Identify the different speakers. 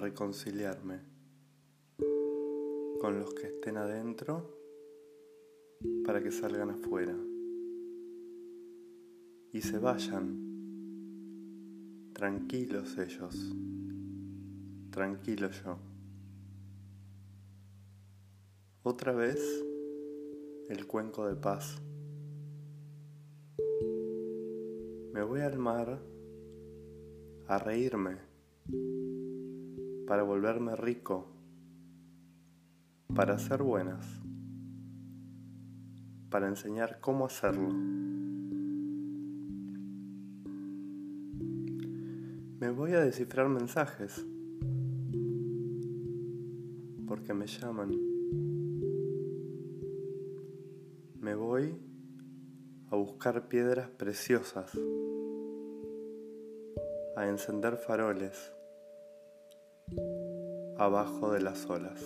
Speaker 1: reconciliarme con los que estén adentro para que salgan afuera y se vayan tranquilos ellos, tranquilo yo. Otra vez el cuenco de paz. Me voy al mar a reírme para volverme rico, para hacer buenas, para enseñar cómo hacerlo. Me voy a descifrar mensajes porque me llaman. Me voy a buscar piedras preciosas, a encender faroles abajo de las olas.